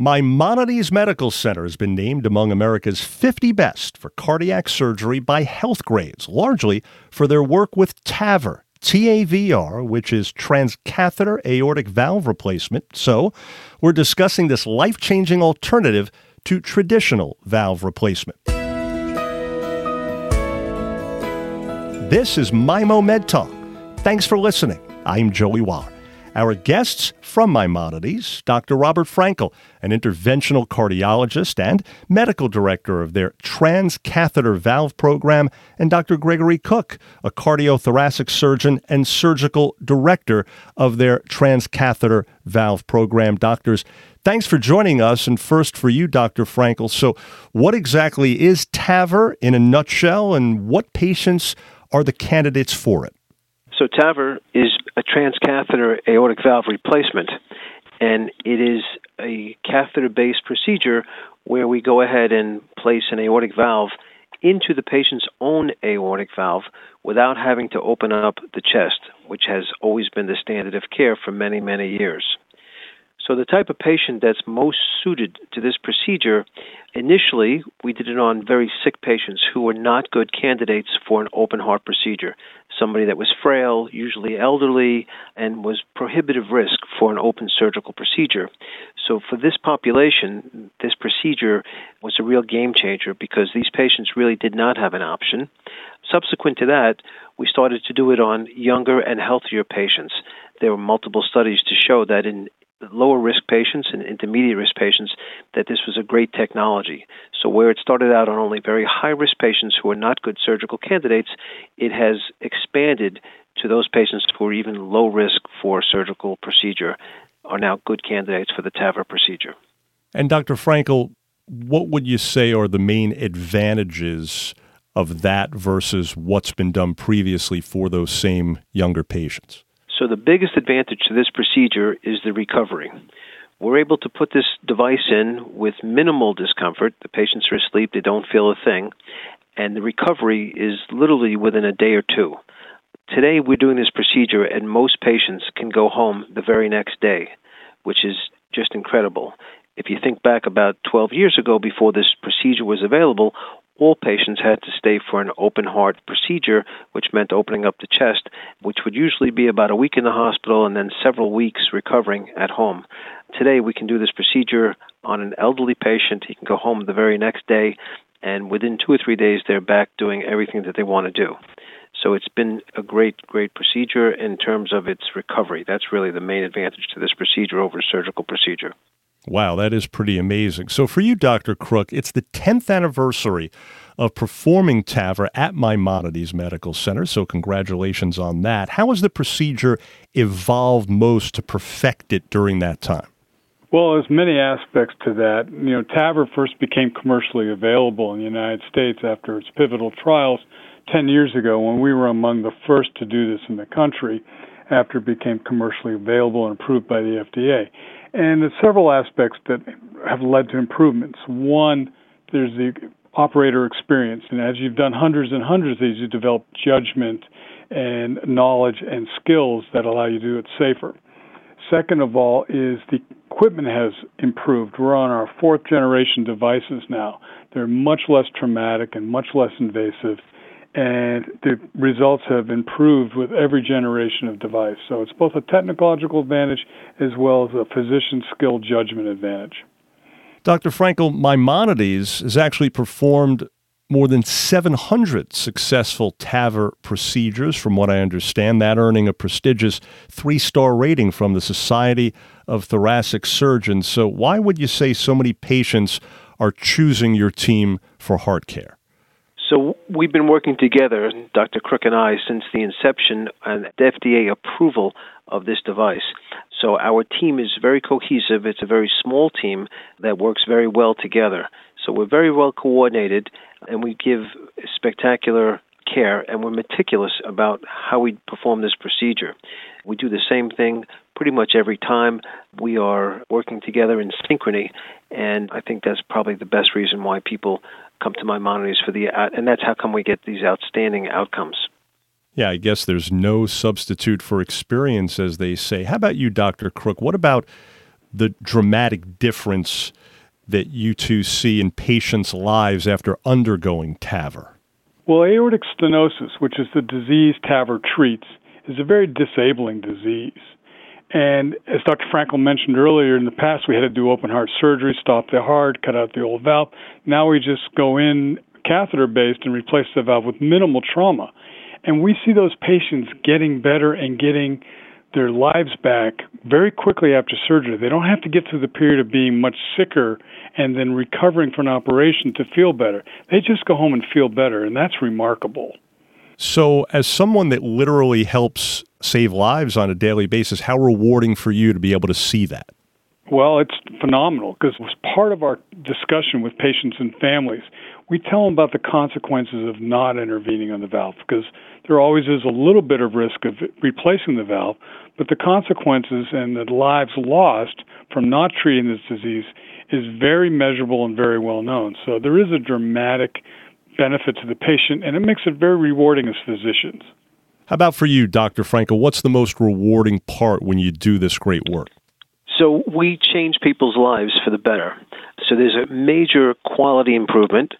Maimonides Medical Center has been named among America's 50 best for cardiac surgery by Healthgrades, largely for their work with TAVR, TAVR, which is transcatheter aortic valve replacement. So, we're discussing this life changing alternative to traditional valve replacement. This is Maimo Med Talk. Thanks for listening. I'm Joey Waller. Our guests from Maimonides, Dr. Robert Frankel, an interventional cardiologist and medical director of their transcatheter valve program, and Dr. Gregory Crooke, a cardiothoracic surgeon and surgical director of their transcatheter valve program. Doctors, thanks for joining us. And first for you, Dr. Frankel. So, what exactly is TAVR in a nutshell, and what patients are the candidates for it? So TAVR is a transcatheter aortic valve replacement, and it is a catheter-based procedure where we go ahead and place an aortic valve into the patient's own aortic valve without having to open up the chest, which has always been the standard of care for many, many years. So, the type of patient that's most suited to this procedure, initially, we did it on very sick patients who were not good candidates for an open heart procedure. Somebody that was frail, usually elderly, and was prohibitive risk for an open surgical procedure. So, for this population, this procedure was a real game changer because these patients really did not have an option. Subsequent to that, we started to do it on younger and healthier patients. There were multiple studies to show that in lower risk patients and intermediate risk patients that this was a great technology. So, where it started out on only very high risk patients who are not good surgical candidates, it has expanded to those patients who are even low risk for surgical procedure, are now good candidates for the TAVR procedure. And, Dr. Frankel, what would you say are the main advantages of that versus what's been done previously for those same younger patients? So, the biggest advantage to this procedure is the recovery. We're able to put this device in with minimal discomfort. The patients are asleep, they don't feel a thing, and the recovery is literally within a day or two. Today, we're doing this procedure, and most patients can go home the very next day, which is just incredible. If you think back about 12 years ago, before this procedure was available, all patients had to stay for an open heart procedure, which meant opening up the chest, which would usually be about a week in the hospital and then several weeks recovering at home. Today, we can do this procedure on an elderly patient. He can go home the very next day, and within two or three days, they're back doing everything that they want to do. So it's been a great, great procedure in terms of its recovery. That's really the main advantage to this procedure over surgical procedure. Wow, that is pretty amazing. So, for you, Dr. Crooke, it's the 10th anniversary of performing TAVR at Maimonides Medical Center. So, congratulations on that. How has the procedure evolved most to perfect it during that time? Well, there's many aspects to that. You know, TAVR first became commercially available in the United States after its pivotal trials 10 years ago when we were among the first to do this in the country after it became commercially available and approved by the FDA. And there's several aspects that have led to improvements. One, there's the operator experience. And as you've done hundreds and hundreds of these, you develop judgment and knowledge and skills that allow you to do it safer. Second of all, is the equipment has improved. We're on our fourth generation devices now. They're much less traumatic and much less invasive and the results have improved with every generation of device. So it's both a technological advantage as well as a physician skill judgment advantage. Dr. Frankel, Maimonides has actually performed more than 700 successful TAVR procedures, from what I understand, that earning a prestigious three star rating from the Society of Thoracic Surgeons. So, why would you say so many patients are choosing your team for heart care? So we've been working together, Dr. Crooke and I, since the inception and FDA approval of this device. So our team is very cohesive. It's a very small team that works very well together. So we're very well coordinated and we give spectacular care and we're meticulous about how we perform this procedure. We do the same thing pretty much every time. We are working together in synchrony, and I think that's probably the best reason why people come to my Maimonides for the, and that's how come we get these outstanding outcomes. Yeah, I guess there's no substitute for experience, as they say. How about you, Dr. Crooke? What about the dramatic difference that you two see in patients' lives after undergoing TAVR? Well, aortic stenosis, which is the disease TAVR treats, is a very disabling disease. And as Dr. Frankel mentioned earlier, in the past we had to do open heart surgery, stop the heart, cut out the old valve. Now we just go in catheter based and replace the valve with minimal trauma. And we see those patients getting better and getting their lives back very quickly after surgery. They don't have to get through the period of being much sicker and then recovering from an operation to feel better. They just go home and feel better, and that's remarkable. So, as someone that literally helps save lives on a daily basis, how rewarding for you to be able to see that? Well, it's phenomenal because it was part of our discussion with patients and families. We tell them about the consequences of not intervening on the valve because there always is a little bit of risk of replacing the valve, but the consequences and the lives lost from not treating this disease is very measurable and very well known. So there is a dramatic benefit to the patient, and it makes it very rewarding as physicians. How about for you, Dr. Frankel? What's the most rewarding part when you do this great work? So we change people's lives for the better. So there's a major quality improvement.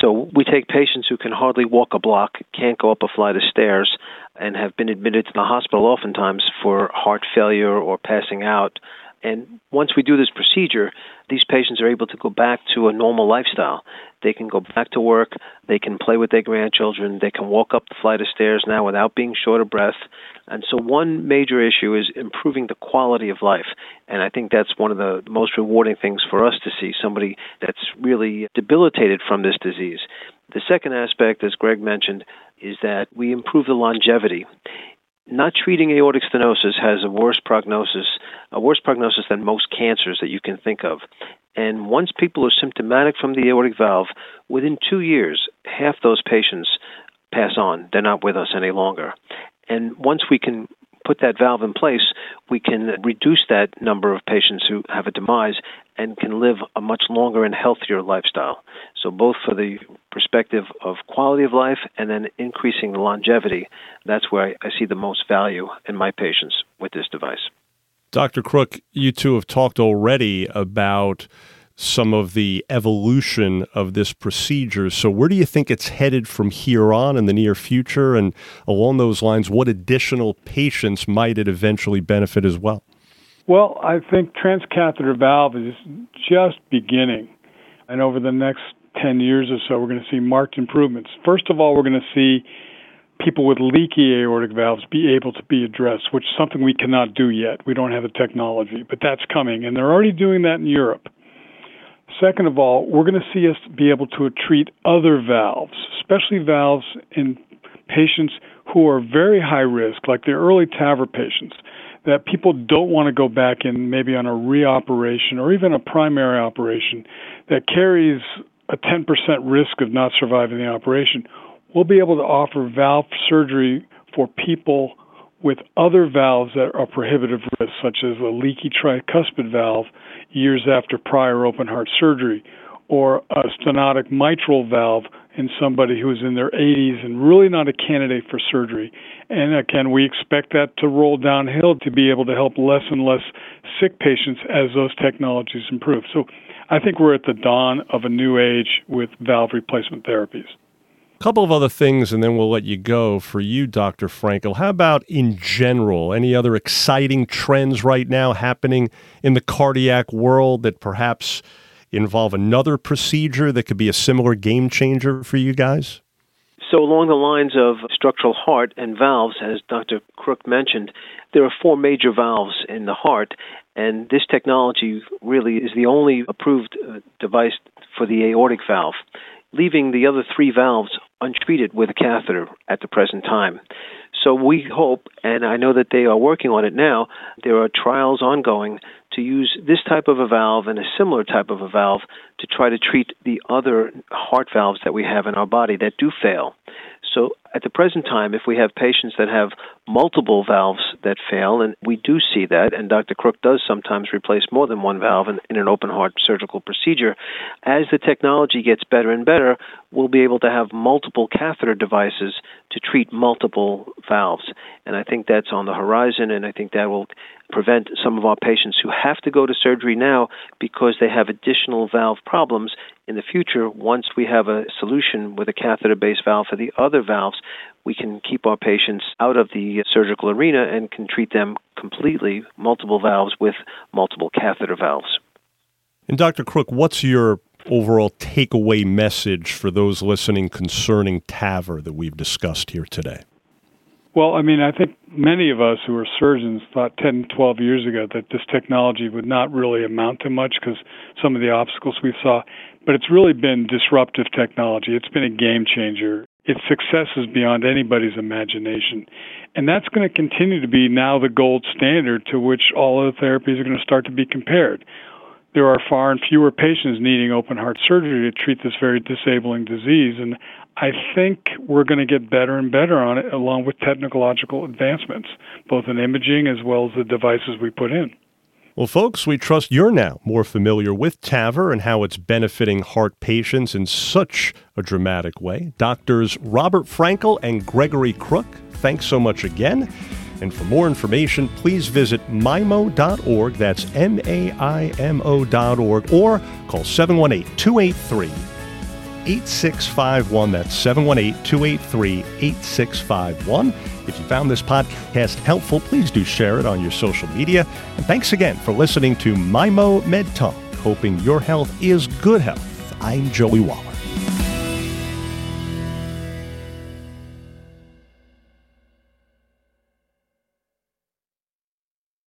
So we take patients who can hardly walk a block, can't go up a flight of stairs, and have been admitted to the hospital oftentimes for heart failure or passing out and once we do this procedure, these patients are able to go back to a normal lifestyle. They can go back to work, they can play with their grandchildren, they can walk up the flight of stairs now without being short of breath. And so, one major issue is improving the quality of life. And I think that's one of the most rewarding things for us to see somebody that's really debilitated from this disease. The second aspect, as Greg mentioned, is that we improve the longevity not treating aortic stenosis has a worse prognosis, a worse prognosis than most cancers that you can think of. And once people are symptomatic from the aortic valve, within two years, half those patients pass on. They're not with us any longer. And once we can put that valve in place, we can reduce that number of patients who have a demise and can live a much longer and healthier lifestyle. So, both for the perspective of quality of life and then increasing the longevity, that's where I see the most value in my patients with this device. Dr. Crooke, you two have talked already about some of the evolution of this procedure. So, where do you think it's headed from here on in the near future? And along those lines, what additional patients might it eventually benefit as well? Well, I think transcatheter valve is just beginning. And over the next 10 years or so, we're going to see marked improvements. First of all, we're going to see people with leaky aortic valves be able to be addressed, which is something we cannot do yet. We don't have the technology, but that's coming. And they're already doing that in Europe. Second of all, we're going to see us be able to treat other valves, especially valves in patients who are very high risk, like the early TAVR patients, that people don't want to go back in maybe on a reoperation or even a primary operation that carries a 10% risk of not surviving the operation. We'll be able to offer valve surgery for people with other valves that are prohibitive risk, such as a leaky tricuspid valve years after prior open heart surgery, or a stenotic mitral valve in somebody who's in their 80s and really not a candidate for surgery. And again, we expect that to roll downhill to be able to help less and less sick patients as those technologies improve. So I think we're at the dawn of a new age with valve replacement therapies couple of other things, and then we'll let you go. For you, Dr. Frankel, how about in general? Any other exciting trends right now happening in the cardiac world that perhaps involve another procedure that could be a similar game changer for you guys? So, along the lines of structural heart and valves, as Dr. Crooke mentioned, there are four major valves in the heart, and this technology really is the only approved uh, device for the aortic valve, leaving the other three valves untreated with a catheter at the present time. So we hope, and I know that they are working on it now, there are trials ongoing to use this type of a valve and a similar type of a valve to try to treat the other heart valves that we have in our body that do fail. At the present time, if we have patients that have multiple valves that fail, and we do see that, and Dr. Crooke does sometimes replace more than one valve in, in, an open heart surgical procedure, as the technology gets better and better, we'll be able to have multiple catheter devices to treat multiple valves. And I think that's on the horizon, and I think that will prevent some of our patients who have to go to surgery now because they have additional valve problems in the future. Once we have a solution with a catheter based valve for the other valves, we can keep our patients out of the surgical arena and can treat them completely, multiple valves with multiple catheter valves. And Dr. Crooke, what's your overall takeaway message for those listening concerning TAVR that we've discussed here today? Well, I mean, I think many of us who are surgeons thought 10, 12 years ago that this technology would not really amount to much because some of the obstacles we saw. But it's really been disruptive technology. It's been a game changer. Its success is beyond anybody's imagination. And that's going to continue to be now the gold standard to which all other therapies are going to start to be compared there are far and fewer patients needing open heart surgery to treat this very disabling disease. And I think we're going to get better and better on it, along with technological advancements, both in imaging as well as the devices we put in. Well, folks, we trust you're now more familiar with TAVR and how it's benefiting heart patients in such a dramatic way. Doctors Robert Frankel and Gregory Crooke, thanks so much again. And for more information, please visit maimo.org. That's M A I M O.org or call 718 283 8651. That's 718 283 8651. If you found this podcast helpful, please do share it on your social media. And thanks again for listening to Maimo Med Talk, hoping your health is good health. I'm Joey Waller.